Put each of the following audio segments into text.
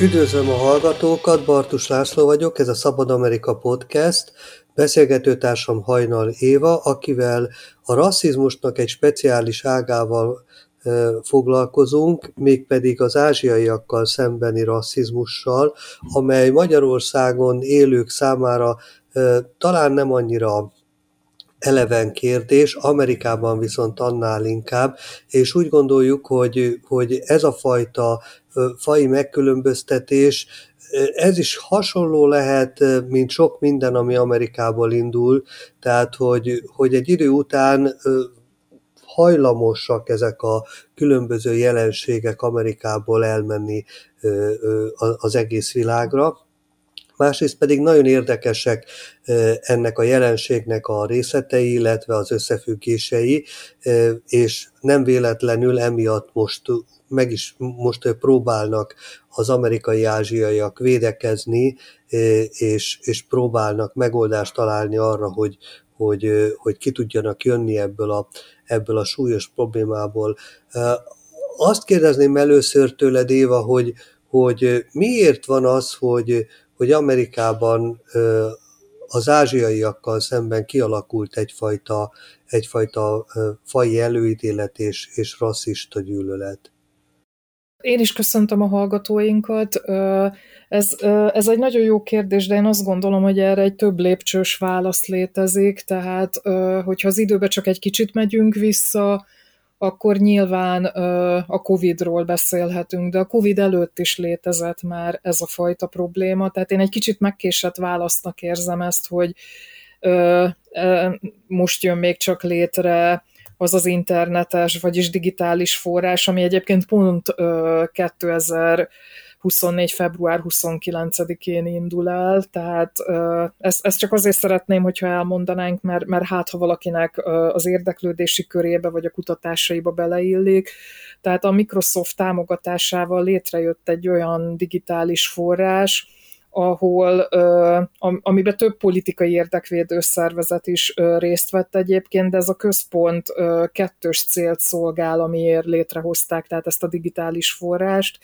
Üdvözlöm a hallgatókat, Bartus László vagyok, ez a Szabad Amerika Podcast. Beszélgetőtársam Hajnal Éva, akivel a rasszizmusnak egy speciális ágával foglalkozunk, mégpedig az ázsiaiakkal szembeni rasszizmussal, amely Magyarországon élők számára talán nem annyira eleven kérdés, Amerikában viszont annál inkább, és úgy gondoljuk, hogy, hogy ez a fajta fai megkülönböztetés, ez is hasonló lehet, mint sok minden, ami Amerikából indul, tehát hogy, hogy egy idő után hajlamosak ezek a különböző jelenségek Amerikából elmenni az egész világra. Másrészt pedig nagyon érdekesek ennek a jelenségnek a részletei, illetve az összefüggései, és nem véletlenül emiatt most meg is most próbálnak az amerikai ázsiaiak védekezni, és, és próbálnak megoldást találni arra, hogy, hogy, hogy ki tudjanak jönni ebből a, ebből a súlyos problémából. Azt kérdezném először tőled, Éva, hogy, hogy miért van az, hogy, hogy Amerikában az ázsiaiakkal szemben kialakult egyfajta, egyfajta fai előítélet és, és rasszista gyűlölet? Én is köszöntöm a hallgatóinkat. Ez, ez egy nagyon jó kérdés, de én azt gondolom, hogy erre egy több lépcsős válasz létezik, tehát hogyha az időbe csak egy kicsit megyünk vissza, akkor nyilván a Covid-ról beszélhetünk, de a Covid előtt is létezett már ez a fajta probléma, tehát én egy kicsit megkésett választnak érzem ezt, hogy most jön még csak létre az az internetes, vagyis digitális forrás, ami egyébként pont 2000 24. február 29-én indul el, tehát ezt, ezt csak azért szeretném, hogyha elmondanánk, mert, mert hát ha valakinek az érdeklődési körébe vagy a kutatásaiba beleillik, tehát a Microsoft támogatásával létrejött egy olyan digitális forrás, ahol, amiben több politikai érdekvédő szervezet is részt vett egyébként, de ez a központ kettős célt szolgál, amiért létrehozták, tehát ezt a digitális forrást.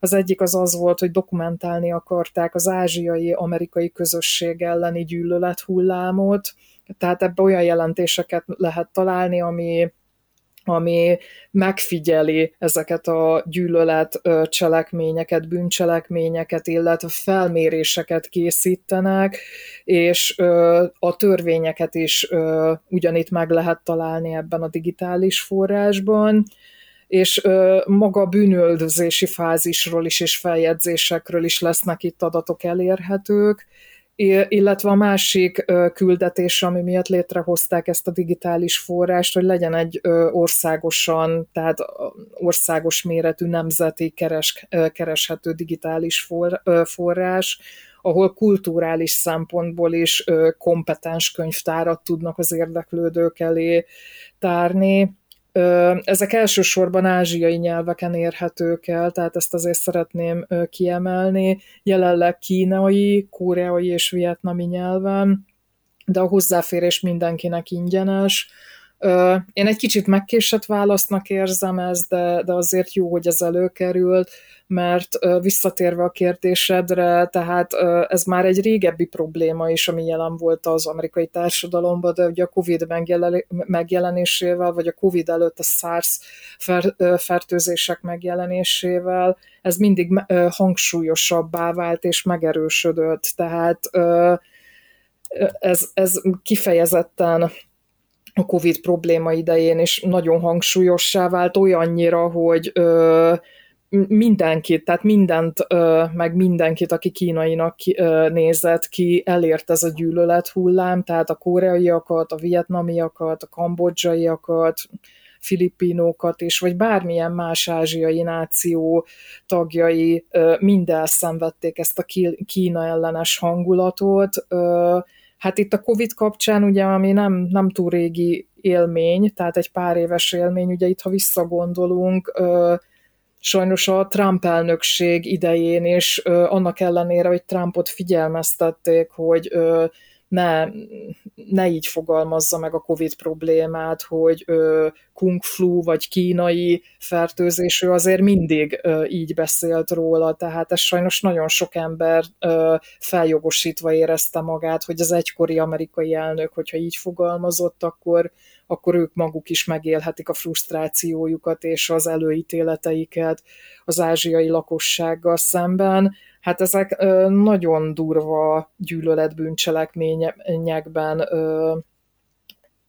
Az egyik az az volt, hogy dokumentálni akarták az ázsiai amerikai közösség elleni gyűlölet hullámot, tehát ebbe olyan jelentéseket lehet találni, ami ami megfigyeli ezeket a gyűlölet cselekményeket, bűncselekményeket, illetve felméréseket készítenek, és a törvényeket is ugyanitt meg lehet találni ebben a digitális forrásban. És maga a bűnöldözési fázisról is és feljegyzésekről is lesznek itt adatok elérhetők, illetve a másik küldetés, ami miatt létrehozták ezt a digitális forrást, hogy legyen egy országosan, tehát országos méretű nemzeti keres, kereshető digitális forrás, ahol kulturális szempontból is kompetens könyvtárat tudnak az érdeklődők elé tárni, ezek elsősorban ázsiai nyelveken érhetők el, tehát ezt azért szeretném kiemelni. Jelenleg kínai, koreai és vietnami nyelven, de a hozzáférés mindenkinek ingyenes. Én egy kicsit megkésett válasznak érzem ezt, de, de azért jó, hogy ez előkerült mert visszatérve a kérdésedre, tehát ez már egy régebbi probléma is, ami jelen volt az amerikai társadalomban, de ugye a COVID megjelenésével, vagy a COVID előtt a SARS fertőzések megjelenésével, ez mindig hangsúlyosabbá vált és megerősödött, tehát ez, ez kifejezetten a COVID probléma idején is nagyon hangsúlyossá vált, olyannyira, hogy ö, mindenkit, tehát mindent, meg mindenkit, aki kínainak nézett ki, elért ez a gyűlölet hullám, tehát a koreaiakat, a vietnamiakat, a kambodzsaiakat, filippinókat is, vagy bármilyen más ázsiai náció tagjai mind elszenvedték ezt a Kína ellenes hangulatot. Hát itt a Covid kapcsán ugye, ami nem, nem túl régi élmény, tehát egy pár éves élmény, ugye itt ha visszagondolunk, sajnos a Trump elnökség idején is, annak ellenére, hogy Trumpot figyelmeztették, hogy ne, ne így fogalmazza meg a COVID problémát, hogy ö, kung flu vagy kínai fertőzés, ő azért mindig ö, így beszélt róla, tehát ez sajnos nagyon sok ember ö, feljogosítva érezte magát, hogy az egykori amerikai elnök, hogyha így fogalmazott, akkor, akkor ők maguk is megélhetik a frusztrációjukat és az előítéleteiket az ázsiai lakossággal szemben. Hát ezek ö, nagyon durva gyűlöletbűncselekményekben ö,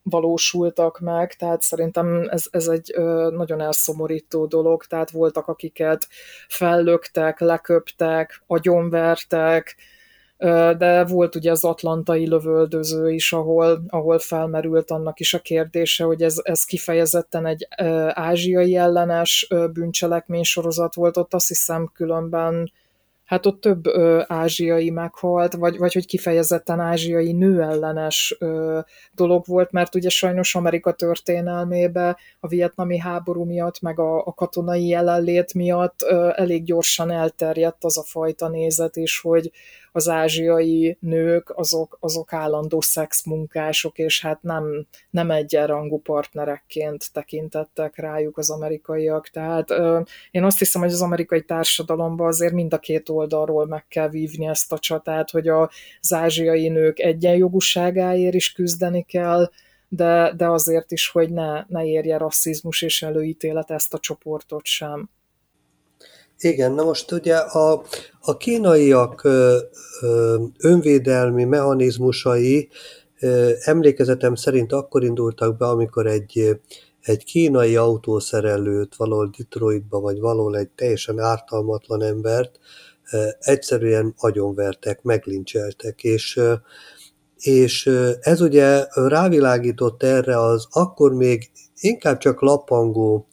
valósultak meg, tehát szerintem ez, ez egy ö, nagyon elszomorító dolog, tehát voltak, akiket fellöktek, leköptek, agyonvertek, de volt ugye az atlantai lövöldöző is, ahol, ahol felmerült annak is a kérdése, hogy ez, ez kifejezetten egy ázsiai ellenes bűncselekmény sorozat volt, ott azt hiszem különben hát ott több ö, ázsiai meghalt, vagy, vagy hogy kifejezetten ázsiai nőellenes ö, dolog volt, mert ugye sajnos Amerika történelmébe a vietnami háború miatt, meg a, a katonai jelenlét miatt ö, elég gyorsan elterjedt az a fajta nézet is, hogy, az ázsiai nők azok, azok állandó szexmunkások, és hát nem, nem egyenrangú partnerekként tekintettek rájuk az amerikaiak. Tehát ö, én azt hiszem, hogy az amerikai társadalomban azért mind a két oldalról meg kell vívni ezt a csatát, hogy az ázsiai nők egyenjogúságáért is küzdeni kell, de, de azért is, hogy ne, ne érje rasszizmus és előítélet ezt a csoportot sem. Igen, na most ugye a, a kínaiak önvédelmi mechanizmusai emlékezetem szerint akkor indultak be, amikor egy, egy kínai autószerelőt valahol Detroitba, vagy valahol egy teljesen ártalmatlan embert egyszerűen agyonvertek, meglincseltek, és és ez ugye rávilágított erre az akkor még inkább csak lapangó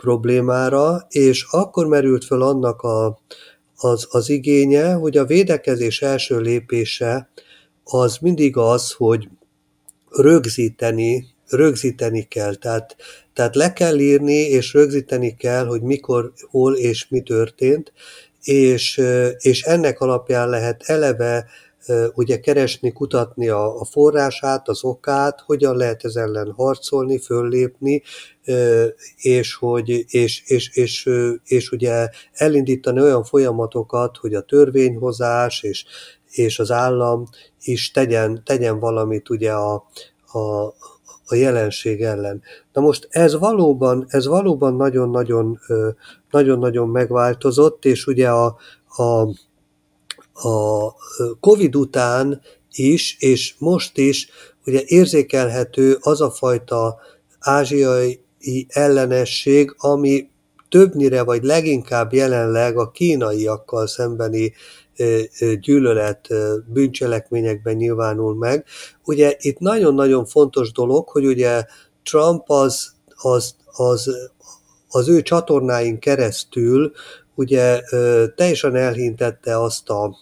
problémára, és akkor merült föl annak a, az, az igénye, hogy a védekezés első lépése az mindig az, hogy rögzíteni, rögzíteni kell. Tehát, tehát le kell írni, és rögzíteni kell, hogy mikor, hol és mi történt, és, és ennek alapján lehet eleve ugye keresni, kutatni a, a forrását, az okát, hogyan lehet ez ellen harcolni, föllépni, és, hogy, és, és, és, és ugye elindítani olyan folyamatokat, hogy a törvényhozás és, és az állam is tegyen, tegyen valamit ugye a, a, a jelenség ellen. Na most ez valóban, ez valóban nagyon-nagyon, nagyon-nagyon megváltozott, és ugye a, a a Covid után is, és most is ugye érzékelhető az a fajta ázsiai ellenesség, ami többnyire vagy leginkább jelenleg a kínaiakkal szembeni gyűlölet bűncselekményekben nyilvánul meg. Ugye itt nagyon-nagyon fontos dolog, hogy ugye Trump az, az, az, az ő csatornáin keresztül ugye teljesen elhintette azt a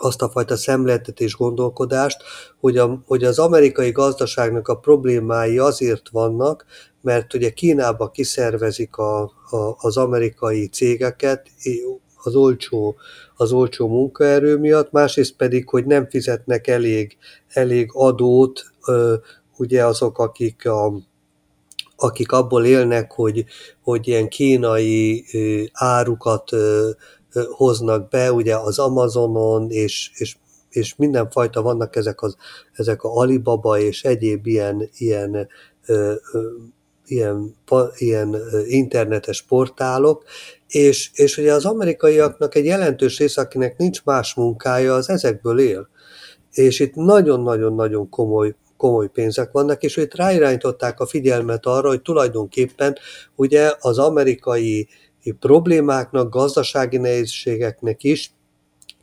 azt a fajta szemléletet és gondolkodást, hogy, a, hogy az amerikai gazdaságnak a problémái azért vannak, mert ugye Kínába kiszervezik a, a, az amerikai cégeket az olcsó, az olcsó munkaerő miatt, másrészt pedig, hogy nem fizetnek elég, elég adót ugye azok, akik a, akik abból élnek, hogy, hogy ilyen kínai árukat hoznak be, ugye az Amazonon, és, és, és mindenfajta vannak ezek, az, ezek a Alibaba és egyéb ilyen, ilyen, ilyen, ilyen internetes portálok, és, és ugye az amerikaiaknak egy jelentős része, akinek nincs más munkája, az ezekből él. És itt nagyon-nagyon-nagyon komoly komoly pénzek vannak, és itt ráirányították a figyelmet arra, hogy tulajdonképpen ugye az amerikai problémáknak, gazdasági nehézségeknek is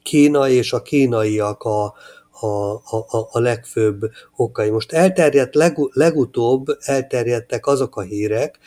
Kína és a kínaiak a, a, a, a legfőbb okai. Most elterjedt, leg, legutóbb elterjedtek azok a hírek,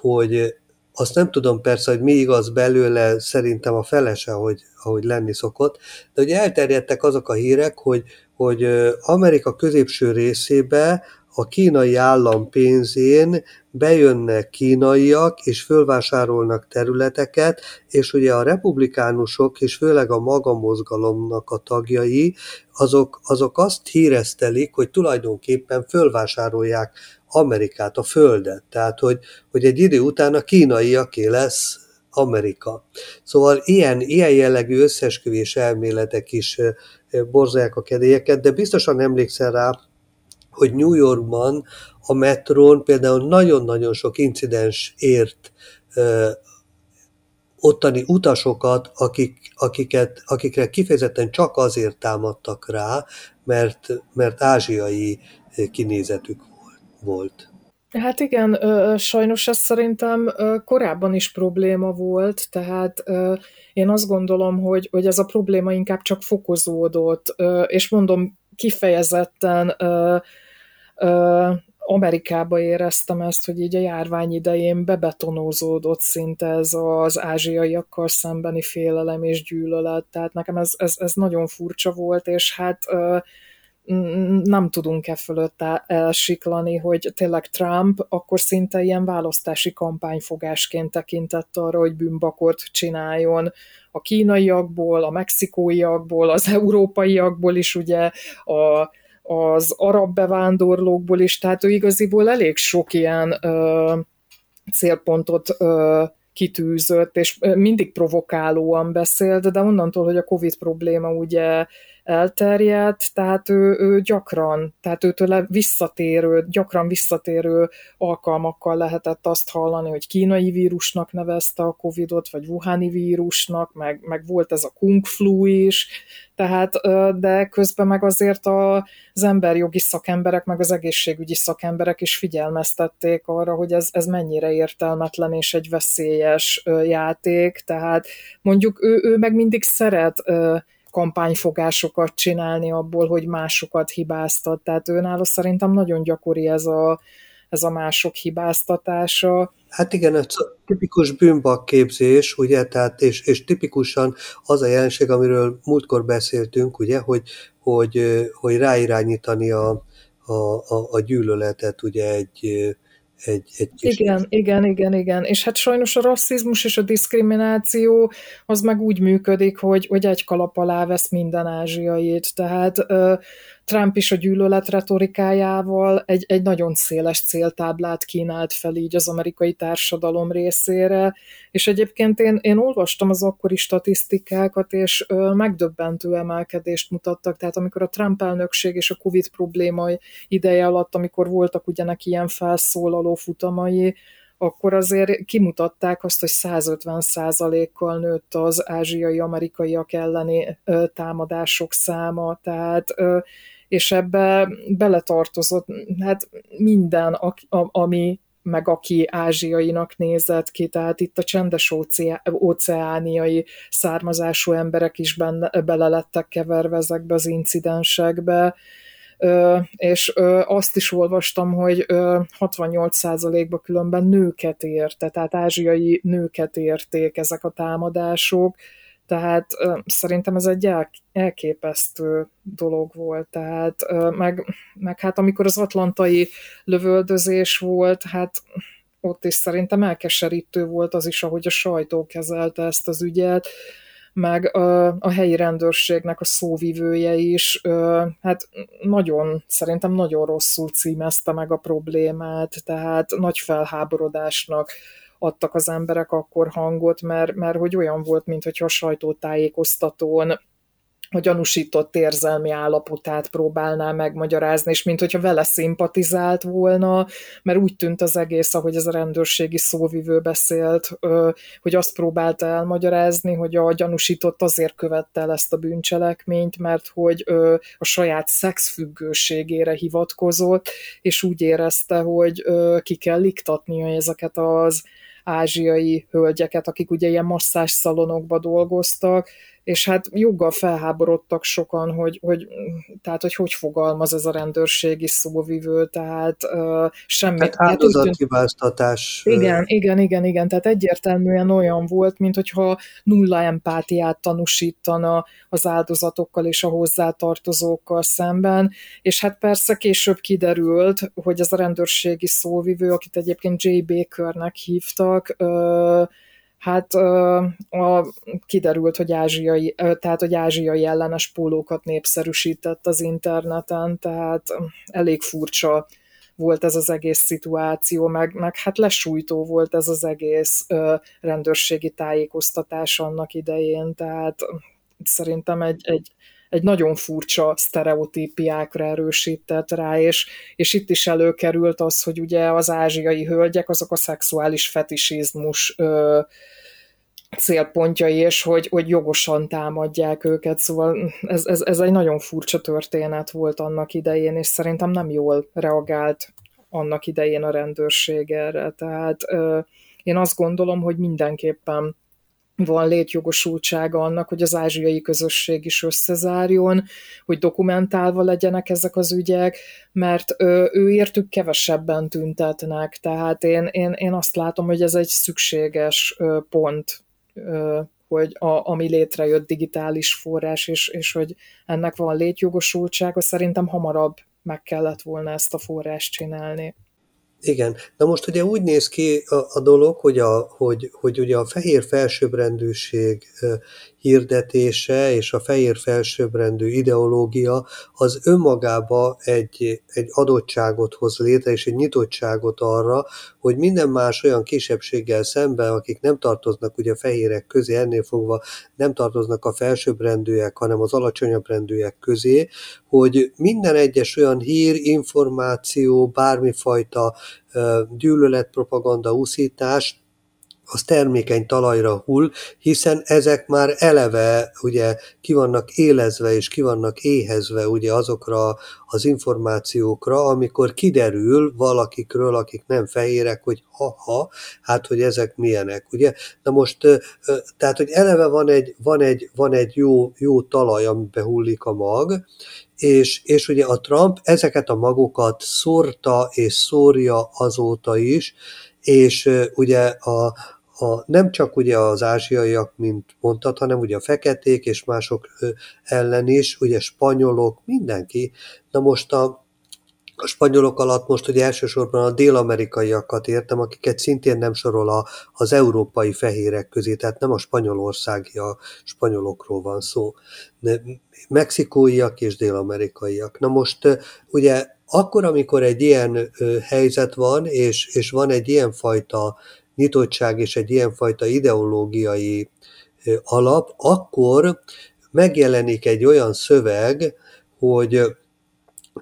hogy azt nem tudom persze, hogy mi igaz belőle, szerintem a felese, hogy, ahogy lenni szokott, de ugye elterjedtek azok a hírek, hogy, hogy Amerika középső részébe a kínai állam pénzén bejönnek kínaiak, és fölvásárolnak területeket, és ugye a republikánusok, és főleg a maga mozgalomnak a tagjai, azok, azok azt híreztelik, hogy tulajdonképpen fölvásárolják Amerikát, a Földet. Tehát, hogy, hogy egy idő után a kínaiaké lesz Amerika. Szóval ilyen, ilyen jellegű összesküvés elméletek is borzolják a kedélyeket, de biztosan emlékszel rá, hogy New Yorkban a metrón például nagyon-nagyon sok incidens ért ö, ottani utasokat, akik, akiket, akikre kifejezetten csak azért támadtak rá, mert, mert ázsiai kinézetük volt. Hát igen, sajnos ez szerintem korábban is probléma volt, tehát én azt gondolom, hogy, hogy ez a probléma inkább csak fokozódott, és mondom, kifejezetten Amerikába éreztem ezt, hogy így a járvány idején bebetonózódott szinte ez az ázsiaiakkal szembeni félelem és gyűlölet, tehát nekem ez, ez, ez nagyon furcsa volt, és hát nem tudunk e fölött elsiklani, hogy tényleg Trump akkor szinte ilyen választási kampányfogásként tekintett arra, hogy bűnbakot csináljon a kínaiakból, a mexikóiakból, az európaiakból is ugye a, az arab bevándorlókból is, tehát ő igaziból elég sok ilyen ö, célpontot ö, kitűzött, és mindig provokálóan beszélt, de onnantól, hogy a Covid probléma ugye elterjedt, tehát ő, ő gyakran, tehát őtől visszatérő, gyakran visszatérő alkalmakkal lehetett azt hallani, hogy kínai vírusnak nevezte a Covidot, vagy Wuhani vírusnak, meg, meg volt ez a kung flu is, tehát, de közben meg azért az emberjogi szakemberek, meg az egészségügyi szakemberek is figyelmeztették arra, hogy ez, ez mennyire értelmetlen és egy veszélyes játék, tehát mondjuk ő, ő meg mindig szeret kampányfogásokat csinálni abból, hogy másokat hibáztat. Tehát őnála szerintem nagyon gyakori ez a, ez a mások hibáztatása. Hát igen, ez a tipikus bűnbakképzés, ugye, tehát és, és tipikusan az a jelenség, amiről múltkor beszéltünk, ugye, hogy, hogy, hogy ráirányítani a, a, a, a gyűlöletet ugye egy, egy, egy kis Igen, igen, igen, igen. És hát sajnos a rasszizmus és a diszkrimináció az meg úgy működik, hogy, hogy egy kalap alá vesz minden ázsiait. Tehát Trump is a gyűlölet retorikájával egy, egy nagyon széles céltáblát kínált fel így az amerikai társadalom részére, és egyébként én, én olvastam az akkori statisztikákat, és ö, megdöbbentő emelkedést mutattak, tehát amikor a Trump elnökség és a Covid probléma ideje alatt, amikor voltak ugyanek ilyen felszólaló futamai, akkor azért kimutatták azt, hogy 150% kal nőtt az ázsiai amerikaiak elleni támadások száma, tehát és ebbe beletartozott hát minden, ami meg aki ázsiainak nézett ki, tehát itt a csendes óceániai származású emberek is benne, bele lettek keverve ezekbe az incidensekbe, és azt is olvastam, hogy 68%-ba különben nőket érte, tehát ázsiai nőket érték ezek a támadások, tehát szerintem ez egy el, elképesztő dolog volt. Tehát meg, meg hát amikor az atlantai lövöldözés volt, hát ott is szerintem elkeserítő volt az is, ahogy a sajtó kezelte ezt az ügyet, meg a, a helyi rendőrségnek a szóvivője is, hát nagyon, szerintem nagyon rosszul címezte meg a problémát, tehát nagy felháborodásnak adtak az emberek akkor hangot, mert, mert hogy olyan volt, mint hogyha a sajtótájékoztatón a gyanúsított érzelmi állapotát próbálná megmagyarázni, és mint hogyha vele szimpatizált volna, mert úgy tűnt az egész, ahogy ez a rendőrségi szóvivő beszélt, hogy azt próbálta elmagyarázni, hogy a gyanúsított azért követte el ezt a bűncselekményt, mert hogy a saját szexfüggőségére hivatkozott, és úgy érezte, hogy ki kell iktatnia ezeket az ázsiai hölgyeket, akik ugye ilyen masszás szalonokba dolgoztak, és hát joggal felháborodtak sokan, hogy, hogy tehát, hogy hogy fogalmaz ez a rendőrségi szóvivő, tehát uh, semmi. Tehát áldozathibáztatás. Igen, igen, igen, igen, tehát egyértelműen olyan volt, mint hogyha nulla empátiát tanúsítana az áldozatokkal és a hozzátartozókkal szemben, és hát persze később kiderült, hogy ez a rendőrségi szóvivő, akit egyébként J. Bakernek hívtak, uh, hát a, kiderült, hogy ázsiai, tehát hogy ázsiai ellenes pólókat népszerűsített az interneten, tehát elég furcsa volt ez az egész szituáció, meg, meg hát lesújtó volt ez az egész ö, rendőrségi tájékoztatás annak idején, tehát szerintem egy, egy, egy nagyon furcsa sztereotípiákra erősített rá, és, és itt is előkerült az, hogy ugye az ázsiai hölgyek azok a szexuális fetisizmus ö, célpontjai, és hogy, hogy jogosan támadják őket, szóval ez, ez, ez egy nagyon furcsa történet volt annak idején, és szerintem nem jól reagált annak idején a rendőrség erre, tehát ö, én azt gondolom, hogy mindenképpen van létjogosultsága annak, hogy az ázsiai közösség is összezárjon, hogy dokumentálva legyenek ezek az ügyek, mert ő, értük kevesebben tüntetnek, tehát én, én, én azt látom, hogy ez egy szükséges pont hogy a, ami létrejött digitális forrás, és, és hogy ennek van létjogosultsága, szerintem hamarabb meg kellett volna ezt a forrást csinálni. Igen. Na most ugye úgy néz ki a, a dolog, hogy, a, hogy, hogy ugye a fehér felsőbbrendűség hirdetése és a fehér felsőbbrendű ideológia az önmagába egy, egy adottságot hoz létre, és egy nyitottságot arra, hogy minden más olyan kisebbséggel szemben, akik nem tartoznak ugye a fehérek közé, ennél fogva nem tartoznak a felsőbbrendűek, hanem az alacsonyabb közé, hogy minden egyes olyan hír, információ, bármifajta gyűlöletpropaganda, úszítás, az termékeny talajra hull, hiszen ezek már eleve ugye ki vannak élezve és ki vannak éhezve ugye azokra az információkra, amikor kiderül valakikről, akik nem fehérek, hogy ha-ha, hát hogy ezek milyenek, ugye? Na most, tehát, hogy eleve van egy, van egy, van egy jó, jó talaj, amiben hullik a mag, és, és ugye a Trump ezeket a magokat szórta és szórja azóta is, és ugye a, a, nem csak ugye az ázsiaiak, mint mondtad, hanem ugye a feketék és mások ellen is, ugye spanyolok, mindenki. Na most a, a spanyolok alatt most ugye elsősorban a dél-amerikaiakat értem, akiket szintén nem sorol a, az európai fehérek közé, tehát nem a spanyolországi a spanyolokról van szó. Mexikóiak és dél-amerikaiak. Na most ugye akkor, amikor egy ilyen helyzet van, és, és van egy ilyen fajta nyitottság és egy ilyenfajta ideológiai alap, akkor megjelenik egy olyan szöveg, hogy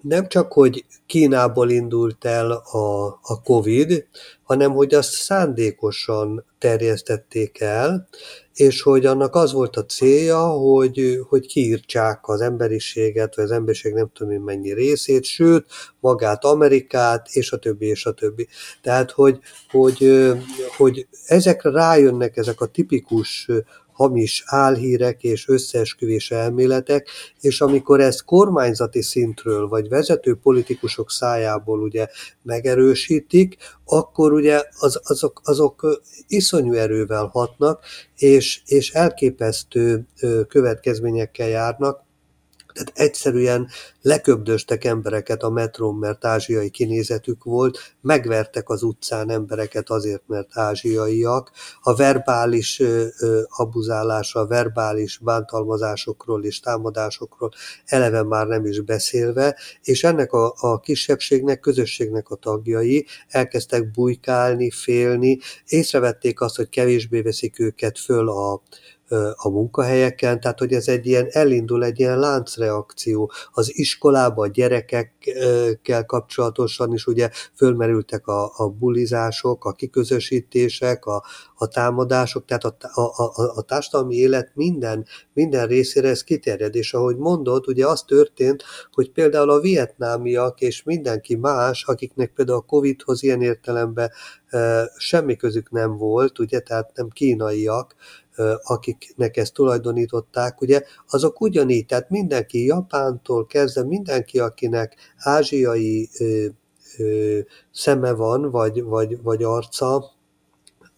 nem csak, hogy Kínából indult el a, a COVID, hanem hogy azt szándékosan terjesztették el, és hogy annak az volt a célja, hogy, hogy kiírtsák az emberiséget, vagy az emberiség nem tudom én mennyi részét, sőt, magát Amerikát, és a többi, és a többi. Tehát, hogy, hogy, hogy ezekre rájönnek ezek a tipikus hamis álhírek és összeesküvés elméletek, és amikor ezt kormányzati szintről, vagy vezető politikusok szájából ugye megerősítik, akkor ugye az, azok, azok iszonyú erővel hatnak, és, és elképesztő következményekkel járnak, tehát egyszerűen leköbdöstek embereket a metrón, mert ázsiai kinézetük volt, megvertek az utcán embereket azért, mert ázsiaiak. A verbális abuzálásra, verbális bántalmazásokról és támadásokról eleve már nem is beszélve, és ennek a, a kisebbségnek, közösségnek a tagjai elkezdtek bujkálni, félni, észrevették azt, hogy kevésbé veszik őket föl a, a munkahelyeken, tehát hogy ez egy ilyen, elindul egy ilyen láncreakció. Az iskolába a gyerekekkel kapcsolatosan is ugye fölmerültek a, a bulizások, a kiközösítések, a, a támadások, tehát a, a, a, a társadalmi élet minden, minden részére ez kiterjed, és ahogy mondod, ugye az történt, hogy például a vietnámiak és mindenki más, akiknek például a Covid-hoz ilyen értelemben semmi közük nem volt, ugye, tehát nem kínaiak, akiknek ezt tulajdonították, ugye, azok ugyanígy, tehát mindenki Japántól kezdve, mindenki, akinek ázsiai szeme van, vagy, vagy, vagy arca,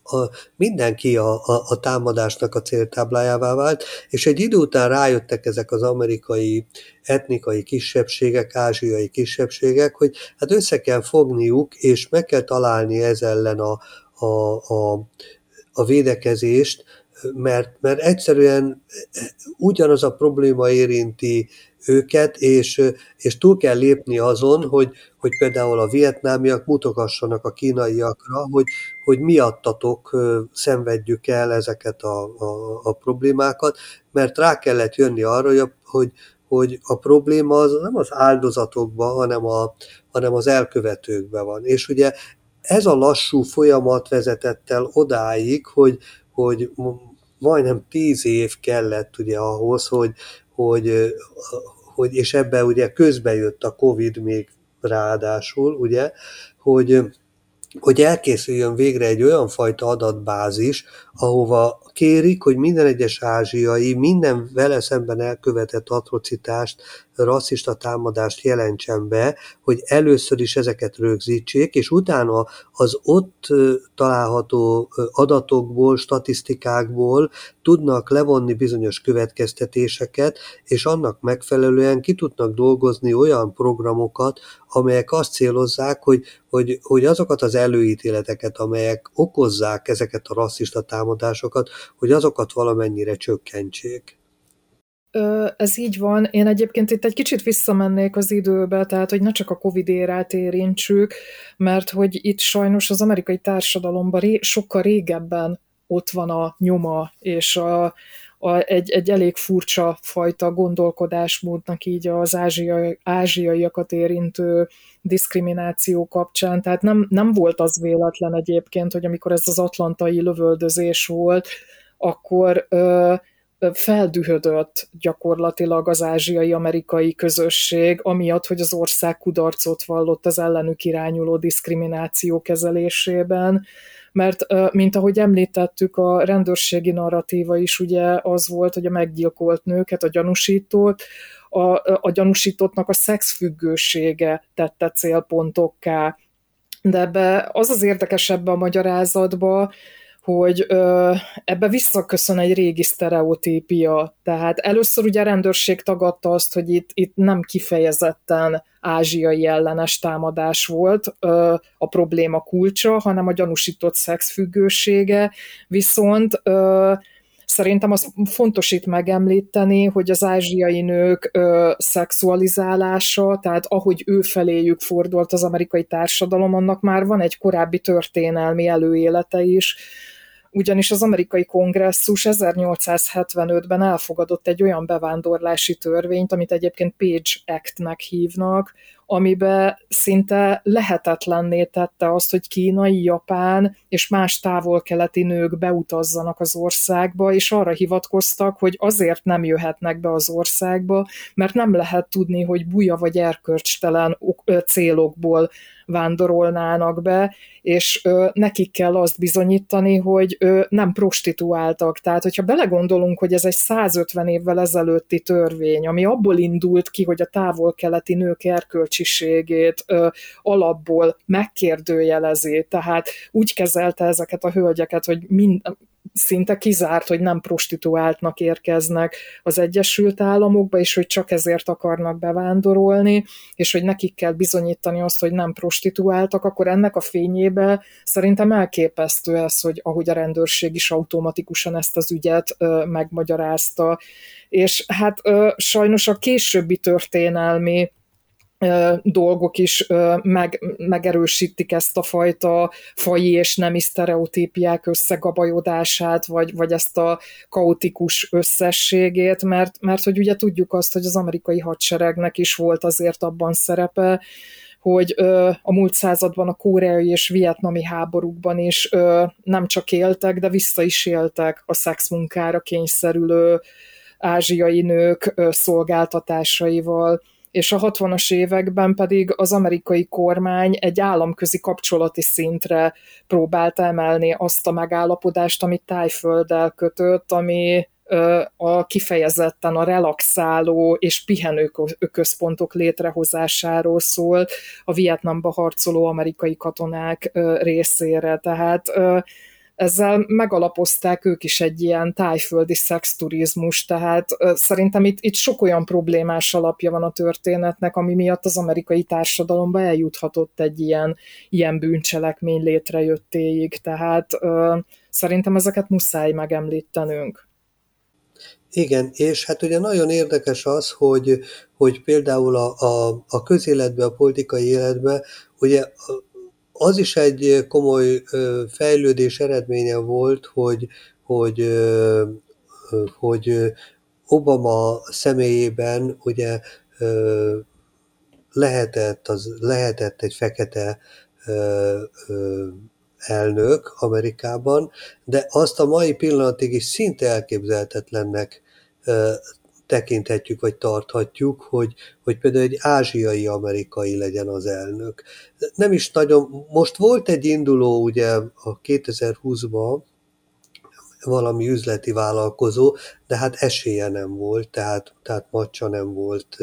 a, mindenki a, a, a támadásnak a céltáblájává vált, és egy idő után rájöttek ezek az amerikai etnikai kisebbségek, ázsiai kisebbségek, hogy hát össze kell fogniuk, és meg kell találni ez ellen a, a, a, a védekezést, mert, mert egyszerűen ugyanaz a probléma érinti őket, és, és túl kell lépni azon, hogy, hogy például a vietnámiak mutogassanak a kínaiakra, hogy, hogy miattatok szenvedjük el ezeket a, a, a problémákat, mert rá kellett jönni arra, hogy, hogy, hogy a probléma az nem az áldozatokban, hanem, a, hanem az elkövetőkben van. És ugye ez a lassú folyamat vezetett el odáig, hogy, hogy majdnem tíz év kellett ugye ahhoz, hogy, hogy, hogy és ebben ugye közbe jött a Covid még ráadásul, ugye, hogy, hogy elkészüljön végre egy olyan fajta adatbázis, ahova kérik, hogy minden egyes ázsiai minden vele szemben elkövetett atrocitást, rasszista támadást jelentsen be, hogy először is ezeket rögzítsék, és utána az ott található adatokból, statisztikákból tudnak levonni bizonyos következtetéseket, és annak megfelelően ki tudnak dolgozni olyan programokat, amelyek azt célozzák, hogy, hogy, hogy azokat az előítéleteket, amelyek okozzák ezeket a rasszista támadásokat, hogy azokat valamennyire csökkentsék. Ez így van. Én egyébként itt egy kicsit visszamennék az időbe, tehát hogy ne csak a Covid érát érintsük, mert hogy itt sajnos az amerikai társadalomban ré, sokkal régebben ott van a nyoma, és a, a, egy, egy elég furcsa fajta gondolkodásmódnak így az ázsiai, ázsiaiakat érintő diszkrimináció kapcsán. Tehát nem, nem volt az véletlen egyébként, hogy amikor ez az atlantai lövöldözés volt, akkor ö, feldühödött gyakorlatilag az ázsiai-amerikai közösség, amiatt, hogy az ország kudarcot vallott az ellenük irányuló diszkrimináció kezelésében, mert mint ahogy említettük, a rendőrségi narratíva is ugye az volt, hogy a meggyilkolt nőket, a gyanúsítót, a, a gyanúsítottnak a szexfüggősége tette célpontokká. De ebbe az az érdekesebb a magyarázatba, hogy ö, ebbe visszaköszön egy régi sztereotípia. Tehát először ugye a rendőrség tagadta azt, hogy itt, itt nem kifejezetten ázsiai ellenes támadás volt ö, a probléma kulcsa, hanem a gyanúsított szexfüggősége, viszont ö, Szerintem az fontos itt megemlíteni, hogy az ázsiai nők ö, szexualizálása, tehát ahogy ő feléjük fordult az amerikai társadalom, annak már van egy korábbi történelmi előélete is, ugyanis az amerikai kongresszus 1875-ben elfogadott egy olyan bevándorlási törvényt, amit egyébként Page Act-nek hívnak, amibe szinte lehetetlenné tette azt, hogy kínai, japán és más távol-keleti nők beutazzanak az országba, és arra hivatkoztak, hogy azért nem jöhetnek be az országba, mert nem lehet tudni, hogy buja vagy erkölcstelen célokból vándorolnának be, és ö, nekik kell azt bizonyítani, hogy ö, nem prostituáltak. Tehát, hogyha belegondolunk, hogy ez egy 150 évvel ezelőtti törvény, ami abból indult ki, hogy a távol-keleti nők erkölcsiségét ö, alapból megkérdőjelezi, tehát úgy kezelte ezeket a hölgyeket, hogy mind, szinte kizárt, hogy nem prostituáltnak érkeznek az Egyesült Államokba, és hogy csak ezért akarnak bevándorolni, és hogy nekik kell bizonyítani azt, hogy nem prostituáltak, akkor ennek a fényébe szerintem elképesztő ez, hogy ahogy a rendőrség is automatikusan ezt az ügyet ö, megmagyarázta. És hát ö, sajnos a későbbi történelmi dolgok is meg, megerősítik ezt a fajta faji és nemi sztereotípiák összegabajodását, vagy, vagy ezt a kaotikus összességét, mert, mert hogy ugye tudjuk azt, hogy az amerikai hadseregnek is volt azért abban szerepe, hogy ö, a múlt században a koreai és vietnami háborúkban is ö, nem csak éltek, de vissza is éltek a szexmunkára kényszerülő ázsiai nők ö, szolgáltatásaival és a 60-as években pedig az amerikai kormány egy államközi kapcsolati szintre próbálta emelni azt a megállapodást, amit Tájfölddel kötött, ami a kifejezetten a relaxáló és pihenő központok létrehozásáról szól a Vietnamba harcoló amerikai katonák részére. Tehát ezzel megalapozták ők is egy ilyen tájföldi szexturizmus, tehát szerintem itt, itt sok olyan problémás alapja van a történetnek, ami miatt az amerikai társadalomba eljuthatott egy ilyen, ilyen bűncselekmény létrejöttéig, tehát szerintem ezeket muszáj megemlítenünk. Igen, és hát ugye nagyon érdekes az, hogy, hogy például a, a, a közéletbe, a politikai életbe, ugye az is egy komoly fejlődés eredménye volt, hogy, hogy, hogy Obama személyében ugye lehetett, az, lehetett egy fekete elnök Amerikában, de azt a mai pillanatig is szinte elképzelhetetlennek tekinthetjük, vagy tarthatjuk, hogy, hogy például egy ázsiai amerikai legyen az elnök. Nem is nagyon, most volt egy induló ugye a 2020-ban, valami üzleti vállalkozó, de hát esélye nem volt, tehát, tehát macsa nem volt,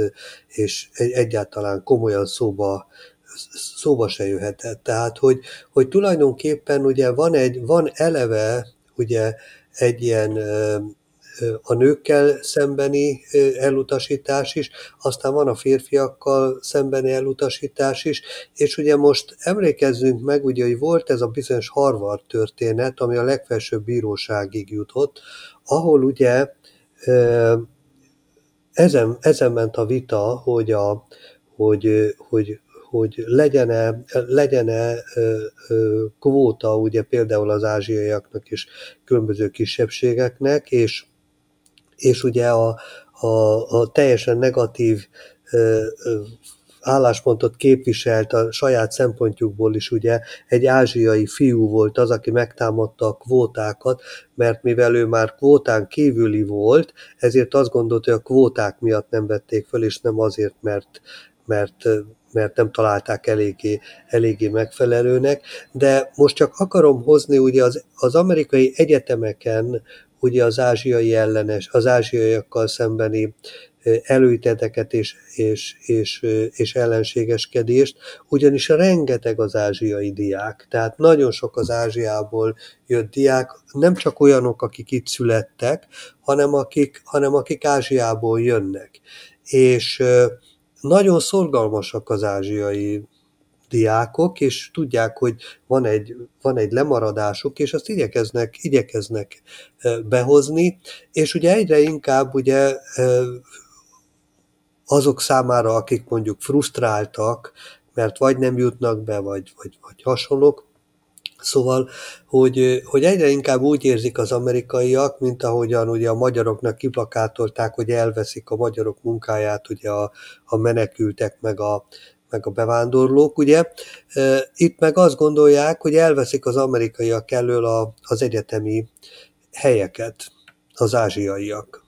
és egyáltalán komolyan szóba, szóba se jöhetett. Tehát, hogy, hogy tulajdonképpen ugye van, egy, van eleve ugye egy ilyen a nőkkel szembeni elutasítás is, aztán van a férfiakkal szembeni elutasítás is, és ugye most emlékezzünk meg, ugye, hogy volt ez a bizonyos Harvard történet, ami a legfelsőbb bíróságig jutott, ahol ugye ezen, ezen ment a vita, hogy, a, hogy, hogy, hogy legyen-e, legyen-e kvóta ugye például az ázsiaiaknak és különböző kisebbségeknek, és és ugye a, a, a teljesen negatív álláspontot képviselt a saját szempontjukból is, ugye egy ázsiai fiú volt az, aki megtámadta a kvótákat, mert mivel ő már kvótán kívüli volt, ezért azt gondolta, hogy a kvóták miatt nem vették föl, és nem azért, mert, mert mert nem találták eléggé, eléggé megfelelőnek, de most csak akarom hozni ugye az, az amerikai egyetemeken ugye az ázsiai ellenes, az ázsiaiakkal szembeni előíteteket és, és, és, és ellenségeskedést, ugyanis rengeteg az ázsiai diák, tehát nagyon sok az Ázsiából jött diák, nem csak olyanok, akik itt születtek, hanem akik, hanem akik Ázsiából jönnek. És nagyon szorgalmasak az ázsiai diákok, és tudják, hogy van egy, van egy lemaradásuk, és azt igyekeznek, igyekeznek behozni, és ugye egyre inkább ugye azok számára, akik mondjuk frusztráltak, mert vagy nem jutnak be, vagy, vagy, vagy hasonlók, Szóval, hogy, hogy egyre inkább úgy érzik az amerikaiak, mint ahogyan ugye a magyaroknak kiplakátolták, hogy elveszik a magyarok munkáját, ugye a, a menekültek, meg a, meg a bevándorlók, ugye. Itt meg azt gondolják, hogy elveszik az amerikaiak elől a, az egyetemi helyeket, az ázsiaiak.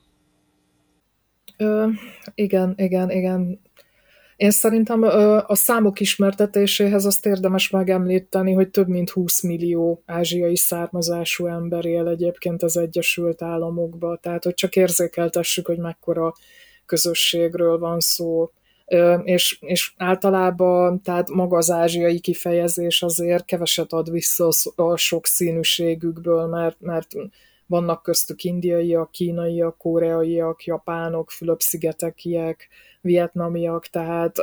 Ö, igen, igen, igen. Én szerintem a számok ismertetéséhez azt érdemes megemlíteni, hogy több mint 20 millió ázsiai származású ember él egyébként az Egyesült Államokban, tehát hogy csak érzékeltessük, hogy mekkora közösségről van szó és, és általában tehát maga az ázsiai kifejezés azért keveset ad vissza a sok színűségükből, mert, mert vannak köztük indiaiak, kínaiak, koreaiak, japánok, Fülöp-szigetekiek, vietnamiak, tehát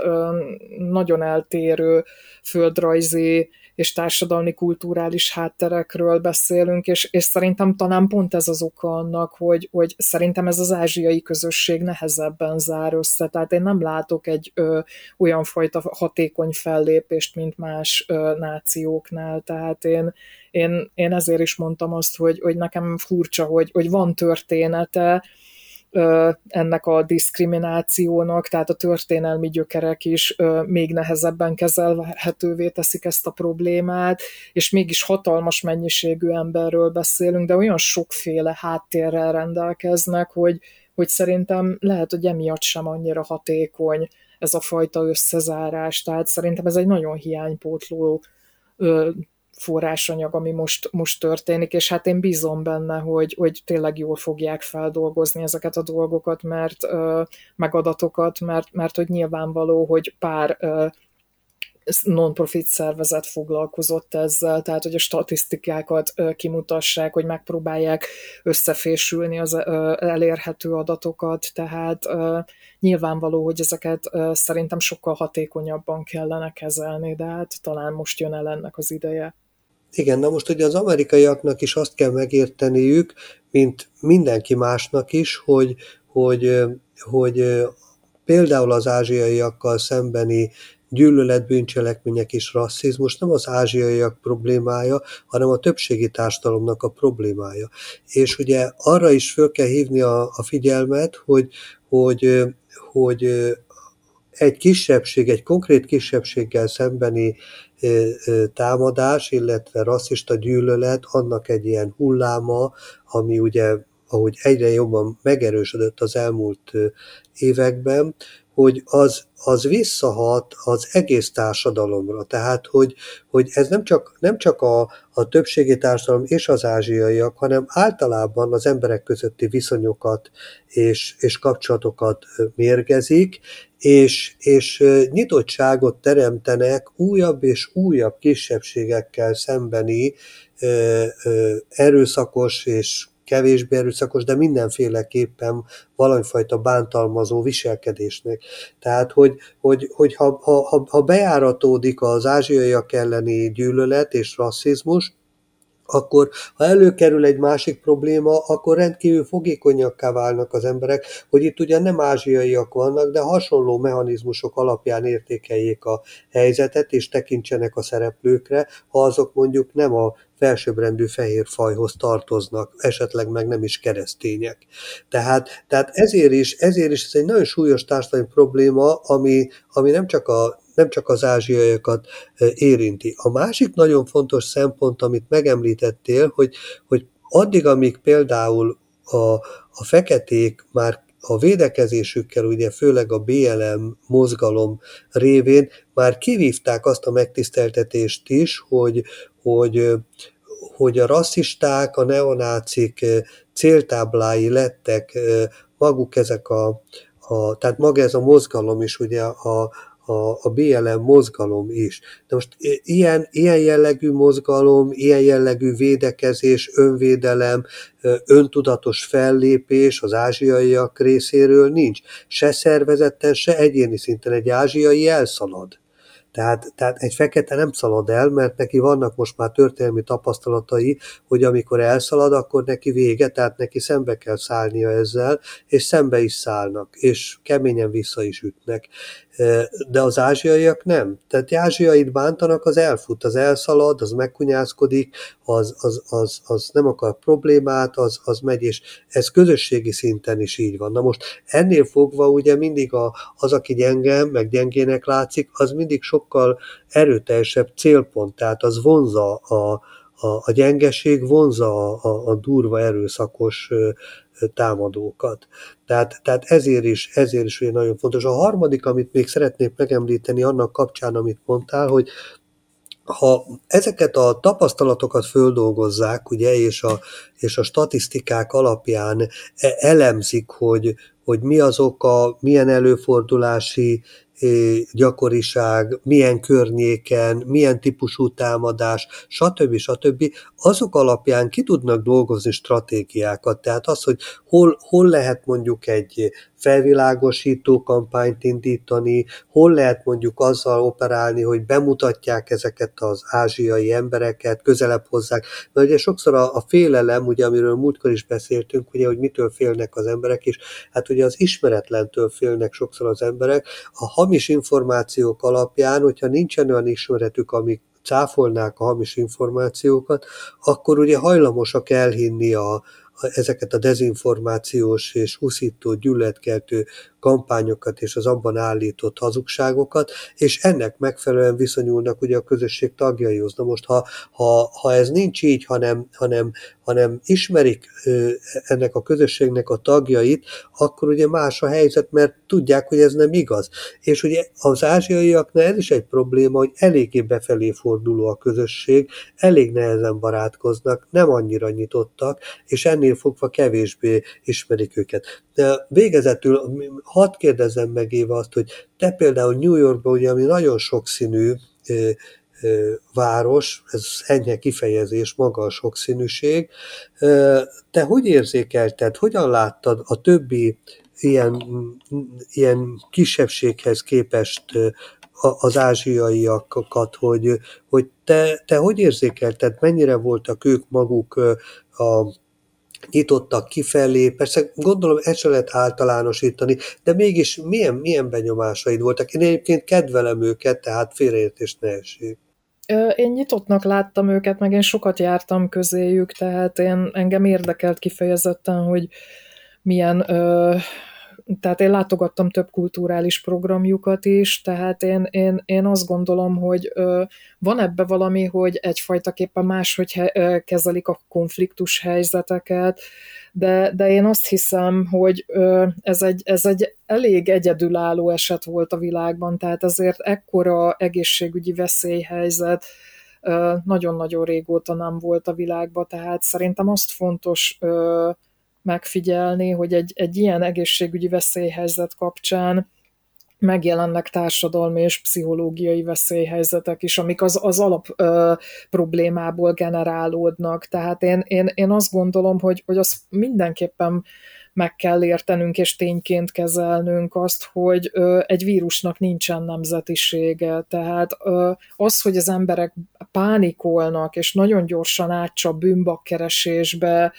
nagyon eltérő földrajzi és társadalmi kulturális hátterekről beszélünk, és, és szerintem talán pont ez az oka annak, hogy, hogy szerintem ez az ázsiai közösség nehezebben zár össze, tehát én nem látok egy ö, olyan fajta hatékony fellépést, mint más ö, nációknál, tehát én, én, én ezért is mondtam azt, hogy, hogy nekem furcsa, hogy, hogy van története, ennek a diszkriminációnak, tehát a történelmi gyökerek is még nehezebben kezelhetővé teszik ezt a problémát, és mégis hatalmas mennyiségű emberről beszélünk, de olyan sokféle háttérrel rendelkeznek, hogy, hogy szerintem lehet, hogy emiatt sem annyira hatékony ez a fajta összezárás. Tehát szerintem ez egy nagyon hiánypótló forrásanyag, ami most, most történik, és hát én bízom benne, hogy, hogy tényleg jól fogják feldolgozni ezeket a dolgokat, mert meg adatokat, mert, mert hogy nyilvánvaló, hogy pár non-profit szervezet foglalkozott ezzel, tehát hogy a statisztikákat kimutassák, hogy megpróbálják összefésülni az elérhető adatokat, tehát nyilvánvaló, hogy ezeket szerintem sokkal hatékonyabban kellene kezelni, de hát talán most jön el ennek az ideje. Igen, na most ugye az amerikaiaknak is azt kell megérteniük, mint mindenki másnak is, hogy, hogy, hogy például az ázsiaiakkal szembeni gyűlölet, bűncselekmények és rasszizmus nem az ázsiaiak problémája, hanem a többségi társadalomnak a problémája. És ugye arra is föl kell hívni a, a figyelmet, hogy, hogy, hogy egy kisebbség, egy konkrét kisebbséggel szembeni támadás, illetve rasszista gyűlölet, annak egy ilyen hulláma, ami ugye, ahogy egyre jobban megerősödött az elmúlt években, hogy az, az visszahat az egész társadalomra. Tehát, hogy, hogy ez nem csak, nem csak a, a többségi társadalom és az ázsiaiak, hanem általában az emberek közötti viszonyokat és, és kapcsolatokat mérgezik, és, és nyitottságot teremtenek újabb és újabb kisebbségekkel szembeni erőszakos és kevésbé erőszakos, de mindenféleképpen valamifajta bántalmazó viselkedésnek. Tehát, hogy, hogy, hogy ha, ha, ha bejáratódik az ázsiaiak elleni gyűlölet és rasszizmus, akkor ha előkerül egy másik probléma, akkor rendkívül fogékonyakká válnak az emberek, hogy itt ugyan nem ázsiaiak vannak, de hasonló mechanizmusok alapján értékeljék a helyzetet, és tekintsenek a szereplőkre, ha azok mondjuk nem a felsőbbrendű fehér fajhoz tartoznak, esetleg meg nem is keresztények. Tehát, tehát ezért, is, ezért is ez egy nagyon súlyos társadalmi probléma, ami, ami nem csak a nem csak az ázsiaiakat érinti. A másik nagyon fontos szempont, amit megemlítettél, hogy, hogy addig, amíg például a, a feketék már a védekezésükkel, ugye főleg a BLM mozgalom révén már kivívták azt a megtiszteltetést is, hogy, hogy, hogy a rasszisták, a neonácik céltáblái lettek maguk ezek a, a tehát maga ez a mozgalom is ugye a, a, a BLM mozgalom is. De most ilyen, ilyen jellegű mozgalom, ilyen jellegű védekezés, önvédelem, öntudatos fellépés az ázsiaiak részéről nincs. Se szervezetten, se egyéni szinten egy ázsiai elszalad. Tehát, tehát egy fekete nem szalad el, mert neki vannak most már történelmi tapasztalatai, hogy amikor elszalad, akkor neki vége, tehát neki szembe kell szállnia ezzel, és szembe is szállnak, és keményen vissza is ütnek de az ázsiaiak nem. Tehát ázsiait bántanak, az elfut, az elszalad, az megkunyászkodik, az, az, az, az nem akar problémát, az, az megy, és ez közösségi szinten is így van. Na most ennél fogva ugye mindig a, az, aki gyenge, meg gyengének látszik, az mindig sokkal erőteljesebb célpont, tehát az vonza a, a, a gyengeség, vonza a, a, a durva, erőszakos támadókat. Tehát, tehát ezért is, ezért is nagyon fontos. A harmadik, amit még szeretnék megemlíteni annak kapcsán, amit mondtál, hogy ha ezeket a tapasztalatokat földolgozzák, ugye, és a, és a statisztikák alapján e, elemzik, hogy, hogy mi az oka, milyen előfordulási gyakoriság, milyen környéken, milyen típusú támadás, stb. stb. azok alapján ki tudnak dolgozni stratégiákat. Tehát az, hogy hol, hol lehet mondjuk egy felvilágosító kampányt indítani, hol lehet mondjuk azzal operálni, hogy bemutatják ezeket az ázsiai embereket, közelebb hozzák. Mert ugye sokszor a, a félelem, ugye amiről múltkor is beszéltünk, ugye, hogy mitől félnek az emberek, és hát ugye az ismeretlentől félnek sokszor az emberek. A hamis információk alapján, hogyha nincsen olyan ismeretük, amik cáfolnák a hamis információkat, akkor ugye hajlamosak elhinni a, ezeket a dezinformációs és huszító gyűlöletkeltő kampányokat és az abban állított hazugságokat, és ennek megfelelően viszonyulnak ugye a közösség tagjaihoz. Na most, ha, ha, ha ez nincs így, hanem, hanem, hanem ismerik ennek a közösségnek a tagjait, akkor ugye más a helyzet, mert tudják, hogy ez nem igaz. És ugye az ázsiaiaknál ez is egy probléma, hogy eléggé befelé forduló a közösség, elég nehezen barátkoznak, nem annyira nyitottak, és ennél fogva kevésbé ismerik őket. De végezetül hadd kérdezzem meg Éva azt, hogy te például New Yorkban, ugye, ami nagyon sokszínű város, ez enyhe kifejezés, maga a sokszínűség. Te hogy érzékelted, hogyan láttad a többi ilyen, ilyen kisebbséghez képest az ázsiaiakat, hogy, hogy te, te hogy érzékelted, mennyire voltak ők maguk a nyitottak kifelé, persze gondolom ezt se lehet általánosítani, de mégis milyen, milyen benyomásaid voltak? Én egyébként kedvelem őket, tehát félreértés ne essék. Én nyitottnak láttam őket, meg én sokat jártam közéjük, tehát én, engem érdekelt kifejezetten, hogy milyen tehát én látogattam több kulturális programjukat is, tehát én, én, én azt gondolom, hogy ö, van ebbe valami, hogy egyfajtaképpen máshogy he, ö, kezelik a konfliktus helyzeteket, de, de én azt hiszem, hogy ö, ez, egy, ez egy elég egyedülálló eset volt a világban, tehát azért ekkora egészségügyi veszélyhelyzet nagyon-nagyon régóta nem volt a világban, tehát szerintem azt fontos megfigyelni, hogy egy, egy ilyen egészségügyi veszélyhelyzet kapcsán megjelennek társadalmi és pszichológiai veszélyhelyzetek is, amik az, az alap ö, problémából generálódnak. Tehát én, én, én azt gondolom, hogy, hogy az mindenképpen meg kell értenünk és tényként kezelnünk azt, hogy ö, egy vírusnak nincsen nemzetisége. Tehát ö, az, hogy az emberek pánikolnak, és nagyon gyorsan átcsap bűnbakkeresésbe,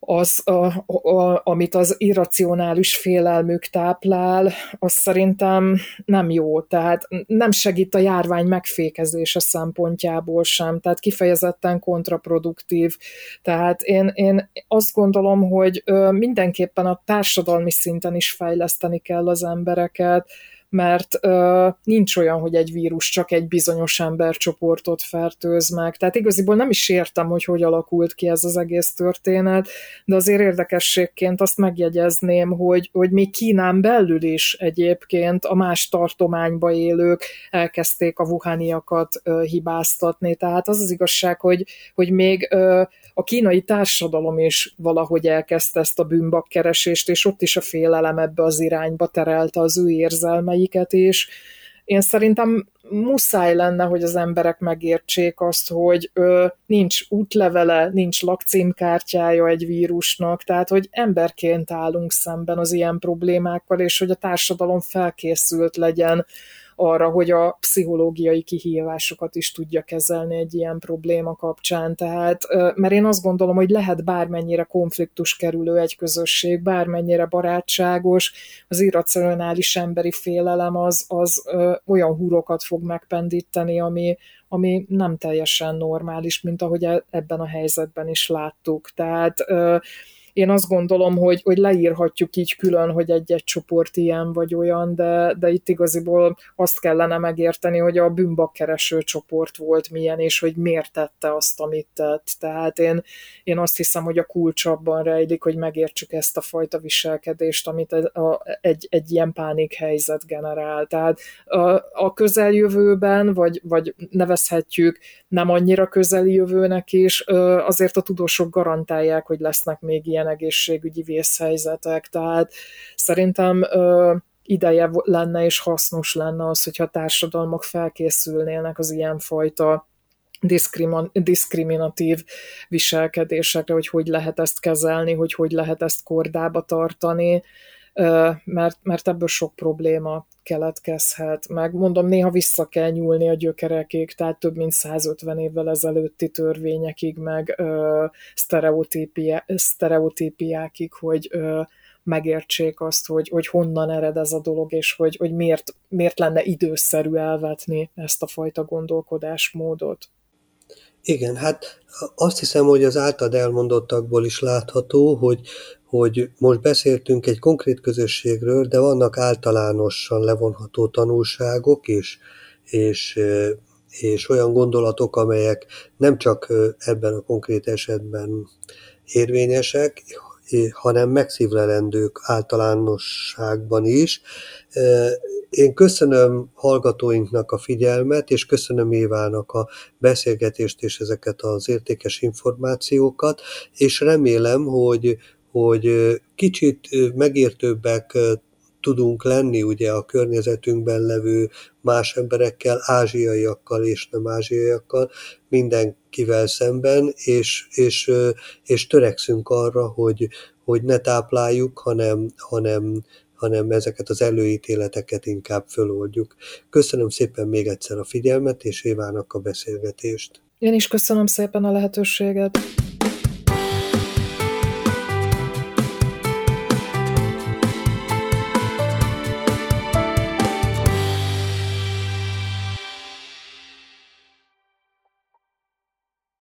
az, a, a, amit az irracionális félelmük táplál, az szerintem nem jó, tehát nem segít a járvány megfékezése szempontjából sem, tehát kifejezetten kontraproduktív. Tehát én, én azt gondolom, hogy mindenképpen a társadalmi szinten is fejleszteni kell az embereket, mert ö, nincs olyan, hogy egy vírus csak egy bizonyos embercsoportot fertőz meg. Tehát igaziból nem is értem, hogy hogy alakult ki ez az egész történet, de azért érdekességként azt megjegyezném, hogy, hogy még Kínán belül is egyébként a más tartományba élők elkezdték a wuhaniakat ö, hibáztatni. Tehát az az igazság, hogy, hogy még ö, a kínai társadalom is valahogy elkezdte ezt a bűnbakkeresést, és ott is a félelem ebbe az irányba terelte az ő érzelmeiket, és én szerintem muszáj lenne, hogy az emberek megértsék azt, hogy ö, nincs útlevele, nincs lakcímkártyája egy vírusnak, tehát hogy emberként állunk szemben az ilyen problémákkal, és hogy a társadalom felkészült legyen arra, hogy a pszichológiai kihívásokat is tudja kezelni egy ilyen probléma kapcsán. Tehát, mert én azt gondolom, hogy lehet bármennyire konfliktus kerülő egy közösség, bármennyire barátságos, az irracionális emberi félelem az, az olyan húrokat fog megpendíteni, ami, ami nem teljesen normális, mint ahogy e, ebben a helyzetben is láttuk. Tehát én azt gondolom, hogy, hogy leírhatjuk így külön, hogy egy-egy csoport ilyen vagy olyan, de, de itt igaziból azt kellene megérteni, hogy a bűnbakkereső csoport volt milyen, és hogy miért tette azt, amit tett. Tehát én, én azt hiszem, hogy a kulcs abban rejlik, hogy megértsük ezt a fajta viselkedést, amit a, a, egy, egy ilyen pánik helyzet generál. Tehát a, a közeljövőben, vagy, vagy nevezhetjük nem annyira közeli jövőnek is, azért a tudósok garantálják, hogy lesznek még ilyen egészségügyi vészhelyzetek, tehát szerintem ideje lenne és hasznos lenne az, hogyha társadalmak felkészülnének az ilyenfajta diszkriminatív viselkedésekre, hogy hogy lehet ezt kezelni, hogy hogy lehet ezt kordába tartani, mert, mert ebből sok probléma keletkezhet. Meg mondom, néha vissza kell nyúlni a gyökerekig, tehát több mint 150 évvel ezelőtti törvényekig, meg ö, sztereotípia, sztereotípiákig, hogy ö, megértsék azt, hogy, hogy honnan ered ez a dolog, és hogy, hogy miért, miért lenne időszerű elvetni ezt a fajta gondolkodásmódot. Igen, hát azt hiszem, hogy az általad elmondottakból is látható, hogy, hogy most beszéltünk egy konkrét közösségről, de vannak általánosan levonható tanulságok is, és, és olyan gondolatok, amelyek nem csak ebben a konkrét esetben érvényesek, hanem megszívlelendők általánosságban is. Én köszönöm hallgatóinknak a figyelmet, és köszönöm Évának a beszélgetést és ezeket az értékes információkat, és remélem, hogy, hogy kicsit megértőbbek tudunk lenni ugye a környezetünkben levő más emberekkel, ázsiaiakkal és nem ázsiaiakkal, mindenkivel szemben, és, és, és törekszünk arra, hogy, hogy ne tápláljuk, hanem, hanem, hanem ezeket az előítéleteket inkább föloldjuk. Köszönöm szépen még egyszer a figyelmet, és Évának a beszélgetést. Én is köszönöm szépen a lehetőséget.